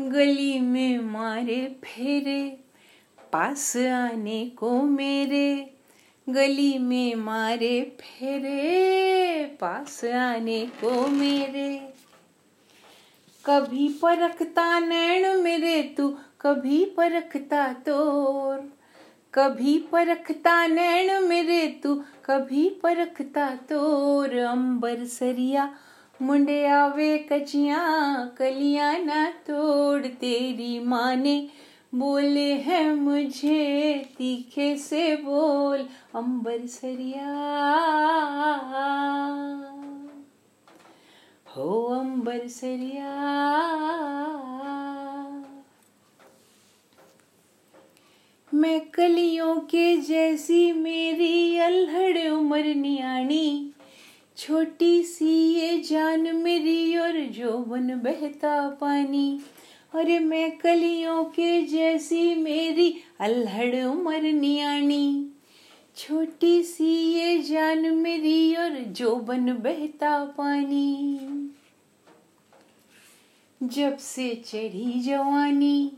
गली में मारे फेरे, पास आने को मेरे। गली में मारे फेरे, पास आने को मेरे। कभी परखता नैन मेरे तू, कभी परखता तोर। कभी परखता नैन मेरे तू, कभी परखता तोर। अंबर सरिया मुंडे आवे कचिया कलिया ना तोड़ तेरी माने। बोले है मुझे तीखे से बोल, अंबर सरिया। हो अंबर सरिया। मैं कलियों के जैसी मेरी अल्हड़ उम्र नियाणी। छोटी सी ये जान मेरी और जो बन बहता पानी। अरे मैं कलियों के जैसी मेरी अल्हड़ उम्र नियाणी छोटी सी ये जान मेरी और जो बन बहता पानी। जब से चढ़ी जवानी,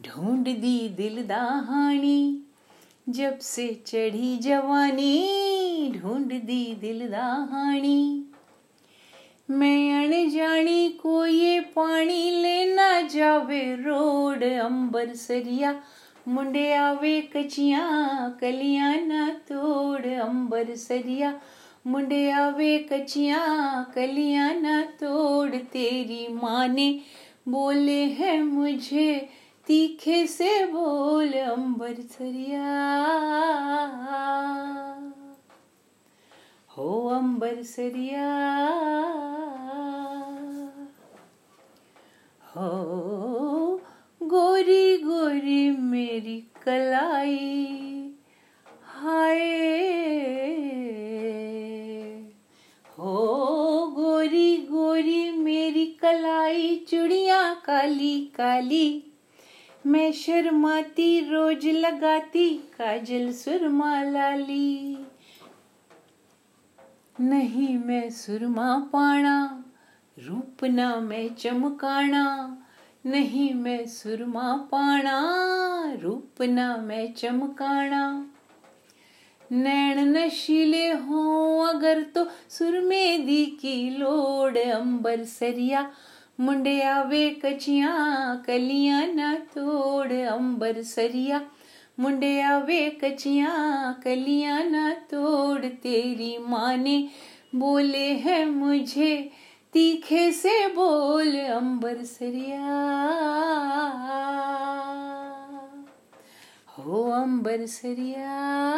ढूंढ दी दिल दाहानी। जब से चढ़ी जवानी ढूंढ दी दिल दाहानी मैं अनजानी को ये पानी लेना जावे, रोड अंबर सरिया, मुंडे आवे कचिया, कलिया ना तोड़ अंबर सरिया, मुंडे आवे कचिया, कलिया ना तोड़, तेरी माँ ने बोले है मुझे, तीखे से बोल अंबर सरिया। हो अंबर सरिया हो, गोरी गोरी मेरी कलाई, हाय। हो, गोरी गोरी मेरी कलाई, चुड़िया काली काली। मैं शर्माती, रोज लगाती, काजल सुरमा लाली। नहीं मैं सुरमा पाना, रूप ना मैं चमकाना, नहीं मैं सुरमा पाना, रूप ना मैं चमकाना। नैन नशीले हो, अगर तो सुरमे दी की लोड़, अंबर सरिया, मुंडे आवे कचिया, कलिया ना तोड़, अंबर सरिया। मुंडे वे कचिया कलिया ना तोड़ तेरी माँ ने बोले है मुझे, तीखे से बोल अंबर सरिया। हो अंबर सरिया।